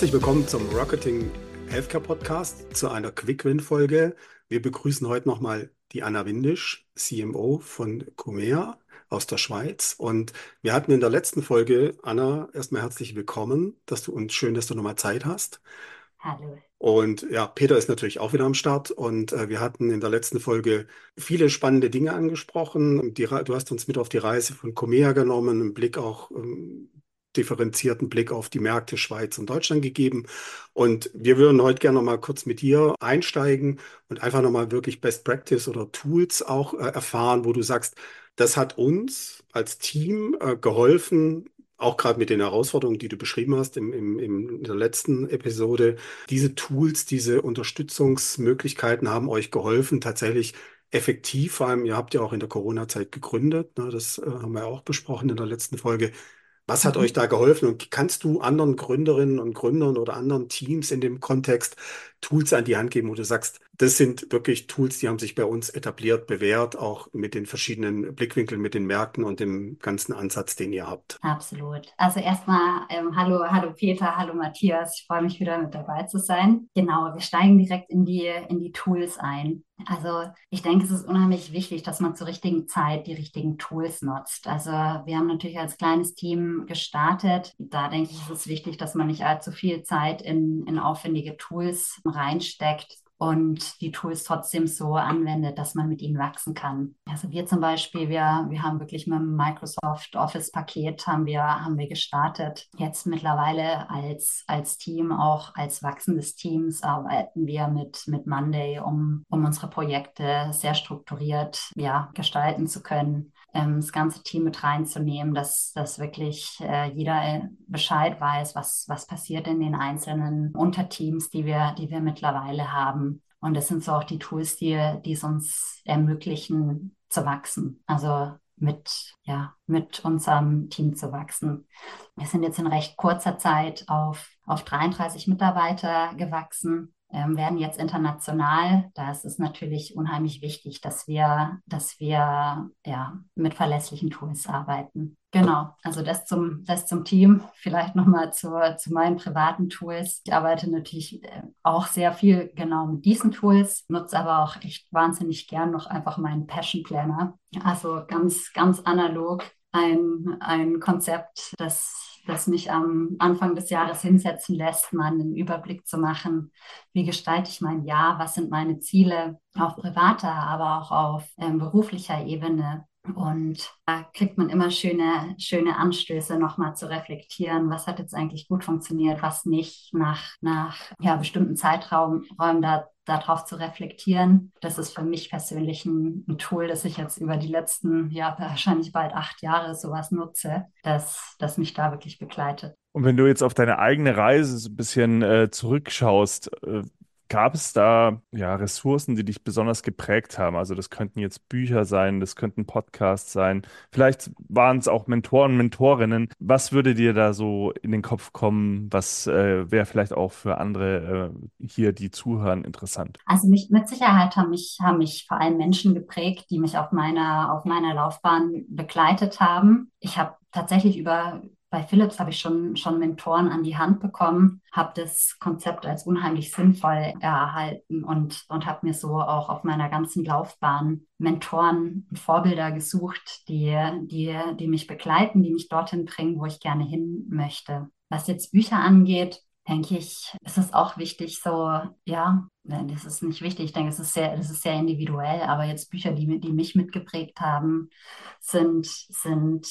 Herzlich willkommen zum Rocketing Healthcare Podcast zu einer Quick-Win-Folge. Wir begrüßen heute nochmal die Anna Windisch, CMO von Comea aus der Schweiz. Und wir hatten in der letzten Folge, Anna, erstmal herzlich willkommen, dass du uns schön, dass du nochmal Zeit hast. Hallo. Und ja, Peter ist natürlich auch wieder am Start. Und äh, wir hatten in der letzten Folge viele spannende Dinge angesprochen. Die, du hast uns mit auf die Reise von Comea genommen, einen Blick auch ähm, differenzierten Blick auf die Märkte Schweiz und Deutschland gegeben. Und wir würden heute gerne noch mal kurz mit dir einsteigen und einfach noch mal wirklich Best Practice oder Tools auch äh, erfahren, wo du sagst, das hat uns als Team äh, geholfen, auch gerade mit den Herausforderungen, die du beschrieben hast im, im, in der letzten Episode, diese Tools, diese Unterstützungsmöglichkeiten haben euch geholfen, tatsächlich effektiv, vor allem, ihr habt ja auch in der Corona-Zeit gegründet, ne, das äh, haben wir auch besprochen in der letzten Folge. Was hat euch da geholfen und kannst du anderen Gründerinnen und Gründern oder anderen Teams in dem Kontext Tools an die Hand geben, wo du sagst, das sind wirklich Tools, die haben sich bei uns etabliert, bewährt, auch mit den verschiedenen Blickwinkeln, mit den Märkten und dem ganzen Ansatz, den ihr habt. Absolut. Also erstmal ähm, hallo, hallo Peter, hallo Matthias. Ich freue mich wieder mit dabei zu sein. Genau, wir steigen direkt in die, in die Tools ein. Also ich denke, es ist unheimlich wichtig, dass man zur richtigen Zeit die richtigen Tools nutzt. Also wir haben natürlich als kleines Team gestartet. Da denke ich, ist es wichtig, dass man nicht allzu viel Zeit in, in aufwendige Tools reinsteckt und die Tools trotzdem so anwendet, dass man mit ihnen wachsen kann. Also wir zum Beispiel, wir, wir haben wirklich mit dem Microsoft Office Paket haben wir, haben wir gestartet. Jetzt mittlerweile als, als Team, auch als wachsendes Teams arbeiten wir mit, mit Monday, um, um unsere Projekte sehr strukturiert ja, gestalten zu können ähm, das ganze Team mit reinzunehmen, dass, dass wirklich äh, jeder äh, Bescheid weiß, was, was passiert in den einzelnen Unterteams, die wir, die wir mittlerweile haben. Und das sind so auch die Tools, die, die es uns ermöglichen zu wachsen. Also mit, ja, mit unserem Team zu wachsen. Wir sind jetzt in recht kurzer Zeit auf, auf 33 Mitarbeiter gewachsen ähm, werden jetzt international. Da ist es natürlich unheimlich wichtig, dass wir, dass wir ja, mit verlässlichen Tools arbeiten. Genau, also das zum, das zum Team. Vielleicht nochmal zu, zu meinen privaten Tools. Ich arbeite natürlich äh, auch sehr viel genau mit diesen Tools, nutze aber auch echt wahnsinnig gern noch einfach meinen Passion Planner. Also ganz, ganz analog ein, ein Konzept, das das mich am Anfang des Jahres hinsetzen lässt, mal einen Überblick zu machen, wie gestalte ich mein Jahr, was sind meine Ziele auf privater, aber auch auf ähm, beruflicher Ebene. Und da kriegt man immer schöne, schöne Anstöße, nochmal zu reflektieren, was hat jetzt eigentlich gut funktioniert, was nicht, nach, nach ja, bestimmten Zeiträumen da darauf zu reflektieren. Das ist für mich persönlich ein, ein, Tool, das ich jetzt über die letzten, ja, wahrscheinlich bald acht Jahre sowas nutze, das, das mich da wirklich begleitet. Und wenn du jetzt auf deine eigene Reise so ein bisschen äh, zurückschaust, äh, Gab es da ja Ressourcen, die dich besonders geprägt haben? Also das könnten jetzt Bücher sein, das könnten Podcasts sein, vielleicht waren es auch Mentoren, Mentorinnen. Was würde dir da so in den Kopf kommen? Was äh, wäre vielleicht auch für andere äh, hier, die zuhören, interessant? Also mich mit Sicherheit haben mich, haben mich vor allem Menschen geprägt, die mich auf meiner, auf meiner Laufbahn begleitet haben. Ich habe tatsächlich über bei Philips habe ich schon, schon Mentoren an die Hand bekommen, habe das Konzept als unheimlich sinnvoll erhalten und, und habe mir so auch auf meiner ganzen Laufbahn Mentoren und Vorbilder gesucht, die, die, die mich begleiten, die mich dorthin bringen, wo ich gerne hin möchte. Was jetzt Bücher angeht, denke ich, ist es auch wichtig, so, ja, das ist nicht wichtig, ich denke, es ist sehr, das ist sehr individuell, aber jetzt Bücher, die, die mich mitgeprägt haben, sind, sind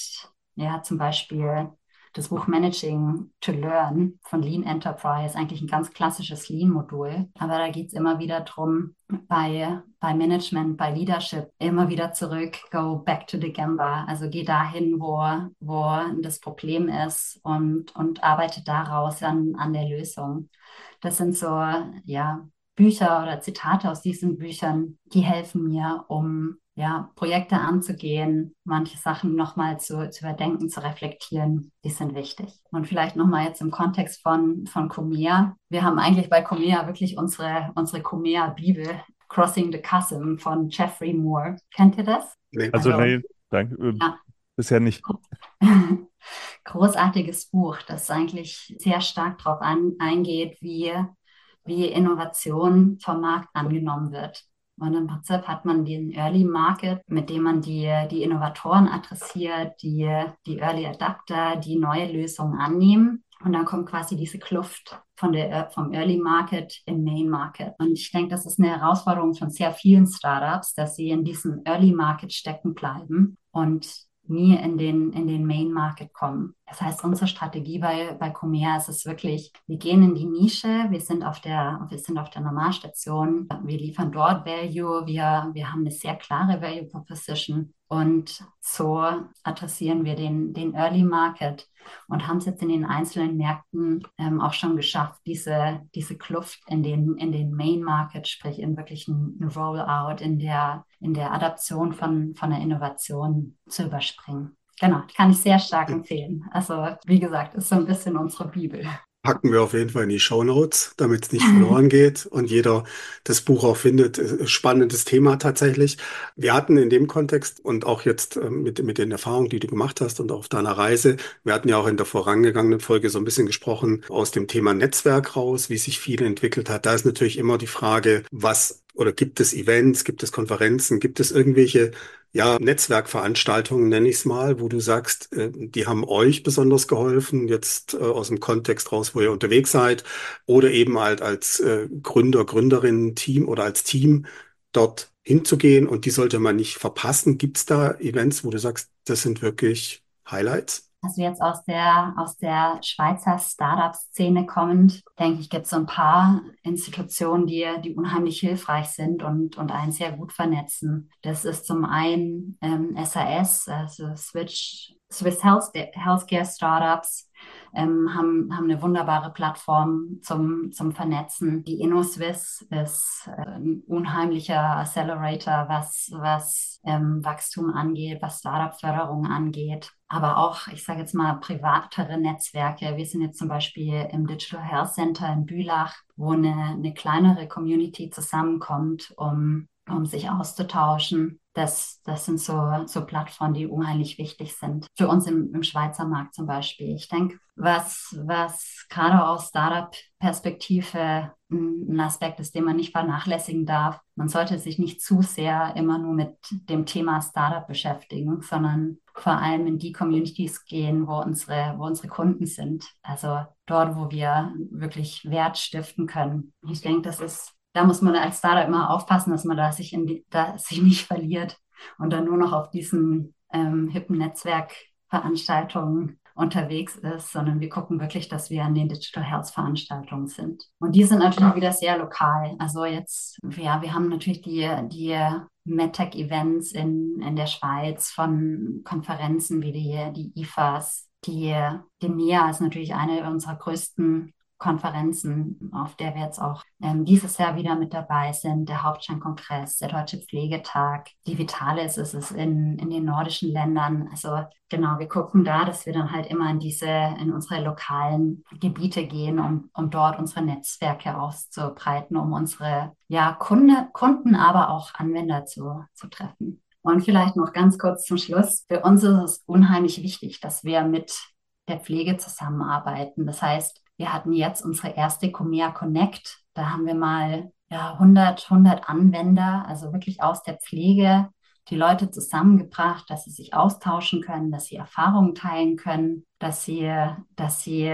ja zum Beispiel das Buch Managing to Learn von Lean Enterprise, eigentlich ein ganz klassisches Lean-Modul. Aber da geht es immer wieder darum, bei, bei Management, bei Leadership immer wieder zurück, go back to the Gamba. Also geh dahin, wo, wo das Problem ist und, und arbeite daraus an, an der Lösung. Das sind so, ja, Bücher oder Zitate aus diesen Büchern, die helfen mir, um ja, Projekte anzugehen, manche Sachen nochmal zu, zu überdenken, zu reflektieren, die sind wichtig. Und vielleicht nochmal jetzt im Kontext von, von Comea. Wir haben eigentlich bei Comea wirklich unsere, unsere Comea-Bibel, Crossing the Chasm von Jeffrey Moore. Kennt ihr das? Also, also nee, danke. Ähm, ja. Bisher nicht. großartiges Buch, das eigentlich sehr stark darauf eingeht, wie, wie Innovation vom Markt angenommen wird. Und im Prinzip hat man den Early Market, mit dem man die, die Innovatoren adressiert, die, die Early Adapter, die neue Lösungen annehmen. Und dann kommt quasi diese Kluft von der, vom Early Market im Main Market. Und ich denke, das ist eine Herausforderung von sehr vielen Startups, dass sie in diesem Early Market stecken bleiben und nie in den, in den Main Market kommen. Das heißt, unsere Strategie bei, bei Comea ist es wirklich, wir gehen in die Nische, wir sind auf der, wir sind auf der Normalstation, wir liefern dort Value, wir, wir haben eine sehr klare Value Proposition und so adressieren wir den, den Early Market und haben es jetzt in den einzelnen Märkten ähm, auch schon geschafft, diese, diese Kluft in den, in den Main Market, sprich in wirklich ein Rollout, in der, in der Adaption von, von der Innovation zu überspringen. Genau, die kann ich sehr stark empfehlen. Also, wie gesagt, ist so ein bisschen unsere Bibel packen wir auf jeden Fall in die Show Notes, damit es nicht verloren geht und jeder das Buch auch findet. Spannendes Thema tatsächlich. Wir hatten in dem Kontext und auch jetzt ähm, mit, mit den Erfahrungen, die du gemacht hast und auf deiner Reise, wir hatten ja auch in der vorangegangenen Folge so ein bisschen gesprochen aus dem Thema Netzwerk raus, wie sich viel entwickelt hat. Da ist natürlich immer die Frage, was oder gibt es Events, gibt es Konferenzen, gibt es irgendwelche ja, Netzwerkveranstaltungen, nenne ich es mal, wo du sagst, äh, die haben euch besonders geholfen, jetzt äh, aus dem Kontext raus, wo ihr unterwegs seid, oder eben halt als äh, Gründer, Gründerinnen, Team oder als Team dort hinzugehen und die sollte man nicht verpassen. Gibt es da Events, wo du sagst, das sind wirklich Highlights? Also jetzt aus der, aus der Schweizer Startup-Szene kommend, denke ich, gibt es so ein paar Institutionen, die, die unheimlich hilfreich sind und, und einen sehr gut vernetzen. Das ist zum einen ähm, SAS, also Switch, Swiss Health, Healthcare Startups, ähm, haben, haben eine wunderbare Plattform zum, zum Vernetzen. Die InnoSwiss ist äh, ein unheimlicher Accelerator, was, was ähm, Wachstum angeht, was Startup-Förderung angeht. Aber auch, ich sage jetzt mal, privatere Netzwerke. Wir sind jetzt zum Beispiel im Digital Health Center in Bülach, wo eine, eine kleinere Community zusammenkommt, um, um sich auszutauschen das, das sind so, so Plattformen, die unheimlich wichtig sind. Für uns im, im Schweizer Markt zum Beispiel. Ich denke, was, was gerade aus Startup-Perspektive ein Aspekt ist, den man nicht vernachlässigen darf. Man sollte sich nicht zu sehr immer nur mit dem Thema Startup beschäftigen, sondern vor allem in die Communities gehen, wo unsere, wo unsere Kunden sind. Also dort, wo wir wirklich Wert stiften können. Ich denke, das ist da muss man als Startup immer aufpassen, dass man da sich, in da sich nicht verliert und dann nur noch auf diesen ähm, hippen Netzwerkveranstaltungen unterwegs ist, sondern wir gucken wirklich, dass wir an den Digital Health Veranstaltungen sind. Und die sind natürlich wieder sehr lokal. Also jetzt, ja, wir haben natürlich die, die MedTech Events in, in der Schweiz von Konferenzen wie die, die IFAs. Die, die NEA ist natürlich eine unserer größten Konferenzen, auf der wir jetzt auch ähm, dieses Jahr wieder mit dabei sind, der Hauptsteinkongress, der Deutsche Pflegetag, die Vitalis ist es in, in den nordischen Ländern. Also genau, wir gucken da, dass wir dann halt immer in diese, in unsere lokalen Gebiete gehen, um, um dort unsere Netzwerke auszubreiten, um unsere ja, Kunde, Kunden, aber auch Anwender zu, zu treffen. Und vielleicht noch ganz kurz zum Schluss. Für uns ist es unheimlich wichtig, dass wir mit der Pflege zusammenarbeiten. Das heißt, wir hatten jetzt unsere erste Comea Connect. Da haben wir mal ja, 100, 100 Anwender, also wirklich aus der Pflege, die Leute zusammengebracht, dass sie sich austauschen können, dass sie Erfahrungen teilen können, dass sie, dass sie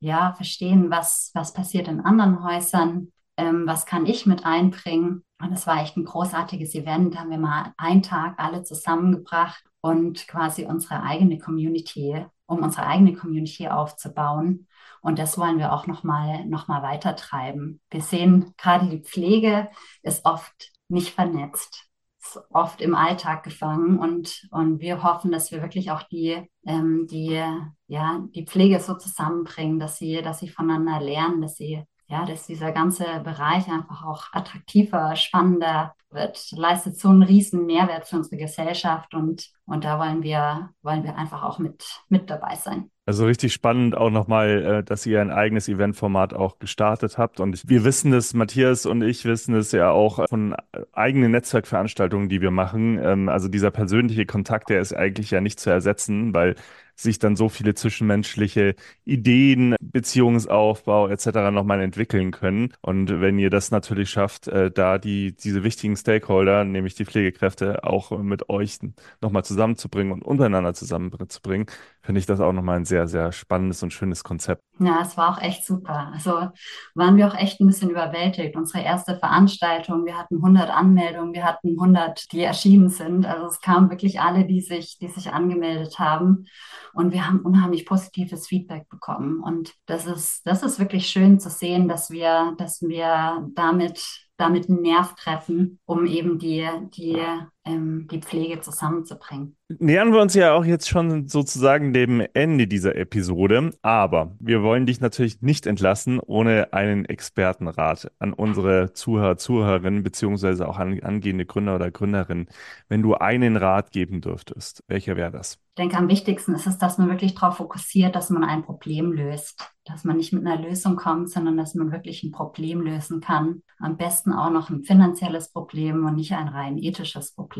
ja verstehen, was, was passiert in anderen Häusern, ähm, was kann ich mit einbringen. Und es war echt ein großartiges Event. Da haben wir mal einen Tag alle zusammengebracht und quasi unsere eigene Community, um unsere eigene Community aufzubauen. Und das wollen wir auch nochmal noch mal weiter treiben. Wir sehen, gerade die Pflege ist oft nicht vernetzt, ist oft im Alltag gefangen. Und, und wir hoffen, dass wir wirklich auch die, ähm, die, ja, die Pflege so zusammenbringen, dass sie, dass sie voneinander lernen, dass sie ja, dass dieser ganze Bereich einfach auch attraktiver, spannender wird, leistet so einen riesen Mehrwert für unsere Gesellschaft und, und da wollen wir, wollen wir einfach auch mit, mit dabei sein. Also richtig spannend auch nochmal, äh, dass ihr ein eigenes Eventformat auch gestartet habt. Und wir wissen es, Matthias und ich wissen es ja auch von eigenen Netzwerkveranstaltungen, die wir machen. Ähm, also dieser persönliche Kontakt, der ist eigentlich ja nicht zu ersetzen, weil sich dann so viele zwischenmenschliche Ideen, Beziehungsaufbau etc. nochmal entwickeln können. Und wenn ihr das natürlich schafft, äh, da die, diese wichtigen Stakeholder, nämlich die Pflegekräfte, auch mit euch nochmal zusammenzubringen und untereinander zusammenzubringen, finde ich das auch nochmal ein sehr, sehr spannendes und schönes Konzept. Ja, es war auch echt super. Also waren wir auch echt ein bisschen überwältigt. Unsere erste Veranstaltung, wir hatten 100 Anmeldungen, wir hatten 100, die erschienen sind. Also es kamen wirklich alle, die sich, die sich angemeldet haben. Und wir haben unheimlich positives Feedback bekommen. Und das ist, das ist wirklich schön zu sehen, dass wir, dass wir damit damit einen Nerv treffen, um eben die, die, ähm, die Pflege zusammenzubringen. Nähern wir uns ja auch jetzt schon sozusagen dem Ende dieser Episode, aber wir wollen dich natürlich nicht entlassen ohne einen Expertenrat an unsere Zuhörer, Zuhörerinnen beziehungsweise auch an angehende Gründer oder Gründerinnen. Wenn du einen Rat geben dürftest, welcher wäre das? Ich denke, am wichtigsten ist es, dass man wirklich darauf fokussiert, dass man ein Problem löst. Dass man nicht mit einer Lösung kommt, sondern dass man wirklich ein Problem lösen kann. Am besten auch noch ein finanzielles Problem und nicht ein rein ethisches Problem.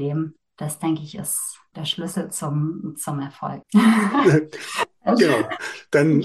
Das, denke ich, ist der Schlüssel zum, zum Erfolg. genau. Dann,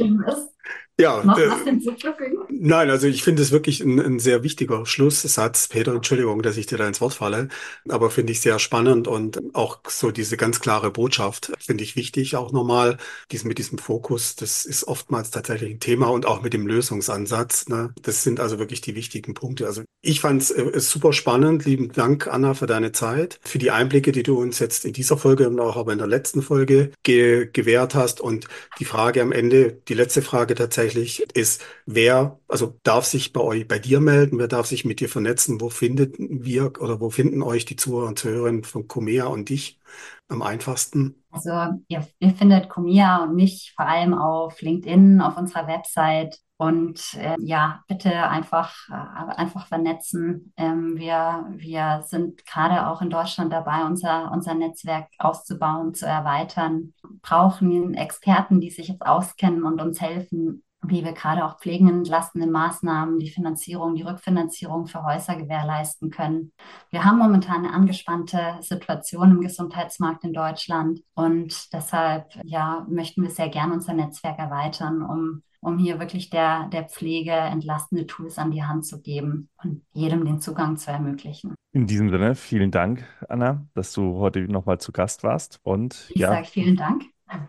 ja, Noch was hinzufügen? Nein, also ich finde es wirklich ein, ein, sehr wichtiger Schlusssatz. Peter, Entschuldigung, dass ich dir da ins Wort falle, aber finde ich sehr spannend und auch so diese ganz klare Botschaft finde ich wichtig, auch nochmal, dies, mit diesem Fokus, das ist oftmals tatsächlich ein Thema und auch mit dem Lösungsansatz. Ne? Das sind also wirklich die wichtigen Punkte. Also ich fand es äh, super spannend. Lieben Dank, Anna, für deine Zeit, für die Einblicke, die du uns jetzt in dieser Folge und auch aber in der letzten Folge ge gewährt hast. Und die Frage am Ende, die letzte Frage tatsächlich, tatsächlich ist, wer, also darf sich bei euch, bei dir melden, wer darf sich mit dir vernetzen, wo findet wir oder wo finden euch die Zuhörer und Zuhörerinnen von Comea und dich am einfachsten? Also ihr, ihr findet Comea und mich vor allem auf LinkedIn, auf unserer Website. Und äh, ja, bitte einfach, äh, einfach vernetzen. Ähm, wir, wir sind gerade auch in Deutschland dabei, unser, unser Netzwerk auszubauen, zu erweitern. Brauchen Experten, die sich jetzt auskennen und uns helfen, wie wir gerade auch pflegenentlastende Maßnahmen, die Finanzierung, die Rückfinanzierung für Häuser gewährleisten können. Wir haben momentan eine angespannte Situation im Gesundheitsmarkt in Deutschland und deshalb ja, möchten wir sehr gerne unser Netzwerk erweitern, um, um hier wirklich der, der Pflege entlastende Tools an die Hand zu geben und jedem den Zugang zu ermöglichen. In diesem Sinne, vielen Dank, Anna, dass du heute nochmal zu Gast warst. Und ich ja, sage vielen Dank.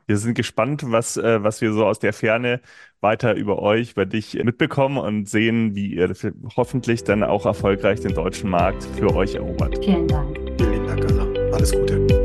Wir sind gespannt, was, äh, was wir so aus der Ferne weiter über euch, über dich mitbekommen und sehen, wie ihr hoffentlich dann auch erfolgreich den deutschen Markt für euch erobert. Vielen Dank. Vielen Dank, Anna. Alles Gute.